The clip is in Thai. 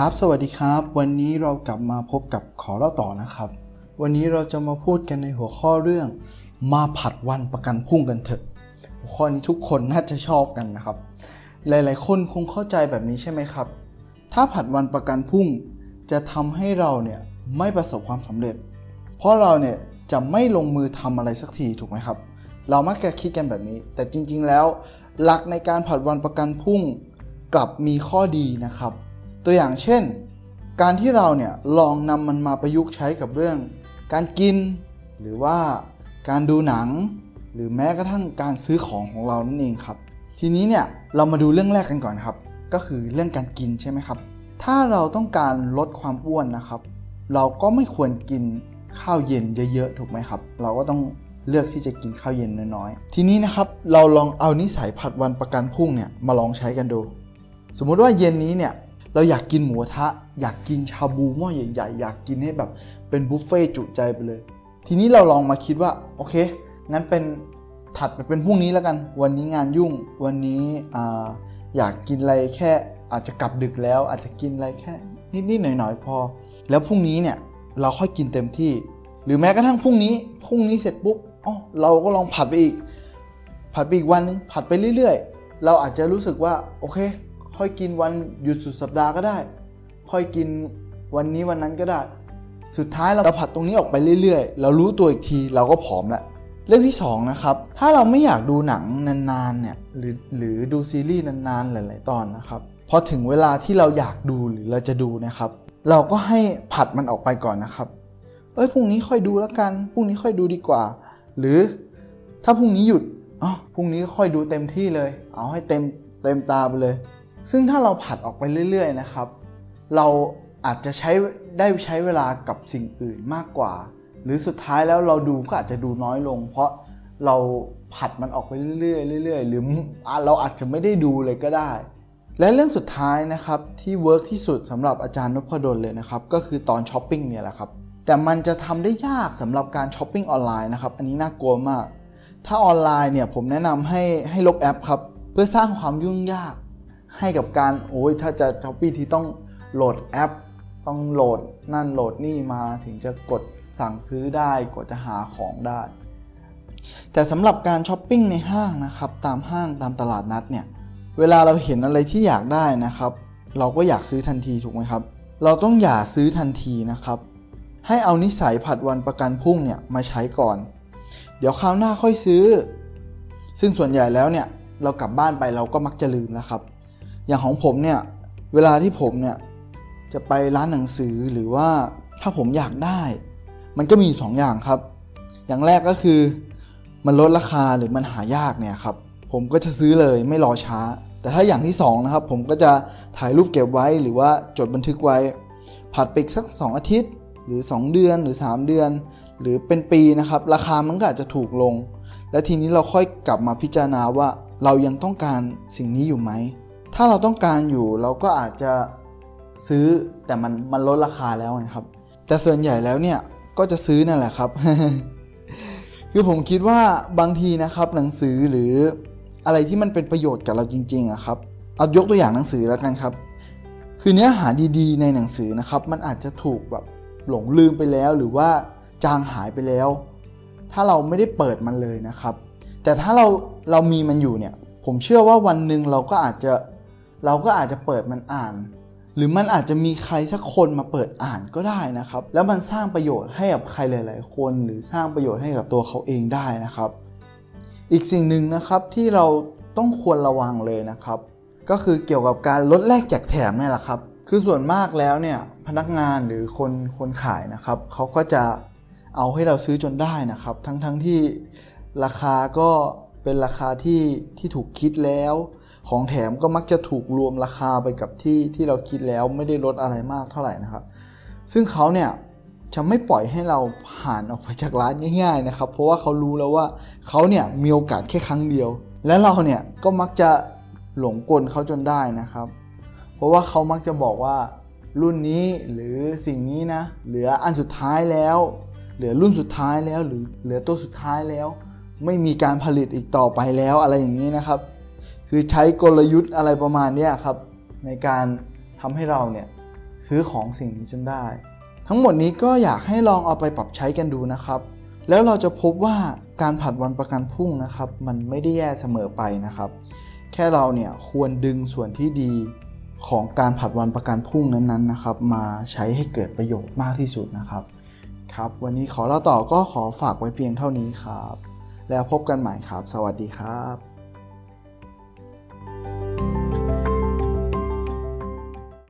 ครับ สวัสดีครับ วันนี้เรากลับมาพบกับขอเล่าต่อนะครับ วันนี้เราจะมาพูดกันในหัวข้อเรื่อง มาผัดวันประกันพรุ่งกันเถอะ หัวข้อนี้ทุกคนน่าจะชอบกันนะครับ หลาย ๆ คนคงเข้าใจแบบนี้ใช่ไหมครับ ถ้าผัดวันประกันพรุ่ง จะทำให้เราเนี่ยไม่ประสบความสำเร็จ เพราะเราเนี่ยจะไม่ลงมือทำอะไรสักทีถูกไหมครับ เรามักจะคิดกันแบบนี้ แต่จริง ๆ แล้ว หลักในการผัดวันประกันพรุ่ง กลับมีข้อดีนะครับ ตัวอย่างเช่น การที่เราเนี่ยลองนำมันมาประยุกต์ใช้กับเรื่อง การกิน หรือว่าการดูหนัง หรือแม้กระทั่งการซื้อของของเรานั่นเองครับ ทีนี้เนี่ยเรามาดูเรื่องแรกกันก่อนครับ ก็คือเรื่องการกินใช่ไหมครับ ถ้าเราต้องการลดความอ้วนนะครับ เราก็ไม่ควรกินข้าวเย็นเยอะๆถูกไหมครับ เราก็ต้องเลือกที่จะกินข้าวเย็นน้อยๆ ทีนี้นะครับเราลองเอานิสัยผัดวันประกันพรุ่งเนี่ยมาลองใช้กันดู สมมุติว่าเย็นนี้เนี่ย เราอยากกินหมูทะ อยากกินชาบูหม้อใหญ่ๆ อยากกินให้แบบเป็นบุฟเฟ่ต์จุใจไปเลย ทีนี้เราลองมาคิดว่าโอเค งั้นเป็นถัดไปเป็นพรุ่งนี้แล้วกัน วันนี้งานยุ่ง วันนี้ออยากกินอะไรแค่อาจจะกลับดึกแล้ว อาจจะกินอะไรแค่ นิดๆหน่อยๆพอ แล้วพรุ่งนี้เนี่ยเราค่อยกินเต็มที่ หรือแม้กระทั่งพรุ่งนี้พรุ่งนี้เสร็จปุ๊บอ๋อเราก็ลองผัดไปอีก ผัดไปอีกวันนึงผัดไปเรื่อยๆ เราอาจจะรู้สึกว่าโอเค ค่อยกินวันหยุดสุดสัปดาห์ก็ได้ ค่อยกินวันนี้วันนั้นก็ได้ สุดท้ายเราผัดตรงนี้ออกไปเรื่อยๆ เรารู้ตัวอีกทีเราก็ผอมแล้วเรื่องที่2นะครับถ้าเราไม่อยากดูหนังนานๆเนี่ยหรือหรือดูซีรีส์นานๆหลาย ๆ ตอนนะครับพอถึงเวลาที่เราอยากดูหรือเราจะดูนะครับ เราก็ให้ผัดมันออกไปก่อนนะครับ เอ้ยพรุ่งนี้ค่อยดูแล้วกันพรุ่งนี้ค่อยดูดีกว่า หรือถ้าพรุ่งนี้หยุดอ๋อพรุ่งนี้ค่อยดูเต็มที่เลย เอาให้เต็มเต็มตาไปเลย ซึ่งถ้าเราผัดออกไปเรื่อยๆนะครับ เราอาจจะใช้ได้ใช้เวลากับสิ่งอื่นมากกว่า หรือสุดท้ายแล้วเราดูก็อาจจะดูน้อยลง เพราะเราผัดมันออกไปเรื่อยๆเรื่อยๆหรือเราอาจจะไม่ได้ดูเลยก็ได้ และเรื่องสุดท้ายนะครับที่ work ที่สุดสำหรับอาจารย์นพดลเลยนะครับก็คือตอนช้อปปิ้งเนี่ยแหละครับแต่มันจะทำได้ยากสำหรับการช้อปปิ้งออนไลน์นะครับอันนี้น่ากลัวมาก ถ้าออนไลน์เนี่ยผมแนะนำให้ให้ลบแอปครับเพื่อสร้างความยุ่งยาก ให้กับการโอ้ยถ้าจะช้อปปิ้งที่ต้องโหลดแอป ต้องโหลดนั่นโหลดนี่มาถึงจะกดสั่งซื้อได้กดจะหาของได้ แต่สำหรับการช้อปปิ้งในห้างนะครับ ตามห้างตามตลาดนัดเนี่ย เวลาเราเห็นอะไรที่อยากได้นะครับ เราก็อยากซื้อทันทีถูกไหมครับ เราต้องอย่าซื้อทันทีนะครับ ให้เอานิสัยผัดวันประกันพรุ่งเนี่ยมาใช้ก่อน เดี๋ยวคราวหน้าค่อยซื้อ ซึ่งส่วนใหญ่แล้วเนี่ยเรากลับบ้านไปเราก็มักจะลืมแล้วครับ อย่างของผมเนี่ยเวลาที่ผมเนี่ยจะไปร้านหนังสือหรือว่าถ้าผมอยากได้ มันก็มีสองอย่างครับ อย่างแรกก็คือมันลดราคาหรือมันหายากเนี่ยครับผมก็จะซื้อเลยไม่รอช้า แต่ถ้าอย่างที่2นะครับผมก็จะถ่ายรูปเก็บไว้หรือว่าจดบันทึกไว้ผัดไปอีกสัก 2 อาทิตย์ หรือ 2 เดือนหรือ 3 เดือน หรือเป็นปีนะครับ ราคามันก็อาจจะถูกลง และทีนี้เราค่อยกลับมาพิจารณาว่าเรายังต้องการสิ่งนี้อยู่ไหม ถ้าเราต้องการอยู่เราก็อาจจะซื้อแต่มันมันลดราคาแล้วไงครับ แต่ส่วนใหญ่แล้วเนี่ยก็จะซื้อนั่นแหละครับ คือผมคิดว่าบางทีนะครับหนังสือหรืออะไรที่มันเป็นประโยชน์กับเราจริงๆอะครับเอายกตัวอย่างหนังสือแล้วกันครับ คือเนื้อหาดีๆ ในหนังสือนะครับ มันอาจจะถูกแบบหลงลืมไปแล้ว หรือว่าจางหายไปแล้ว ถ้าเราไม่ได้เปิดมันเลยนะครับ แต่ถ้าเราเรามีมันอยู่เนี่ย ผมเชื่อว่าวันหนึ่งเราก็อาจจะ เราก็อาจจะเปิดมันอ่าน หรือมันอาจจะมีใครสักคนมาเปิดอ่านก็ได้นะครับ แล้วมันสร้างประโยชน์ให้กับใครหลาย ๆ คน หรือสร้างประโยชน์ให้กับตัวเขาเองได้นะครับ อีกสิ่งหนึ่งนะครับที่เราต้องควรระวังเลยนะครับ ก็คือเกี่ยวกับการลดแลกแจกแถมนี่แหละครับ คือส่วนมากแล้วเนี่ยพนักงานหรือคนคนขายนะครับเขาก็จะเอาให้เราซื้อจนได้นะครับ ทั้งๆทที่ราคาก็เป็นราคาที่ที่ถูกคิดแล้ว ของแถมก็มักจะถูกรวมราคาไปกับที่ที่เราคิดแล้วไม่ได้ลดอะไรมากเท่าไหร่นะครับ ซึ่งเขาเนี่ยจะไม่ปล่อยให้เราผ่านออกไปจากร้านง่าย ๆนะครับ เพราะว่าเขารู้แล้วว่าเขาเนี่ยมีโอกาสแค่ครั้งเดียว และเราเนี่ยก็มักจะหลงกลเขาจนได้นะครับ เพราะว่าเขามักจะบอกว่ารุ่นนี้หรือสิ่งนี้นะ เหลืออันสุดท้ายแล้ว เหลือรุ่นสุดท้ายแล้วหรือเหลือตัวสุดท้ายแล้ว ไม่มีการผลิตอีกต่อไปแล้วอะไรอย่างนี้นะครับ คือใช้กลยุทธ์อะไรประมาณนี้ครับ ในการทำให้เราเนี่ยซื้อของสิ่งนี้จนได้ ทั้งหมดนี้ก็อยากให้ลองเอาไปปรับใช้กันดูนะครับ แล้วเราจะพบว่าการผัดวันประกันพรุ่งนะครับ มันไม่ได้แย่เสมอไปนะครับ แค่เราเนี่ยควรดึงส่วนที่ดีของการผัดวันประกันพรุ่งนั้นๆนะครับ มาใช้ให้เกิดประโยชน์มากที่สุดนะครับ ครับ วันนี้ขอเล่าต่อก็ขอฝากไว้เพียงเท่านี้ครับ แล้วพบกันใหม่ครับ สวัสดีครับ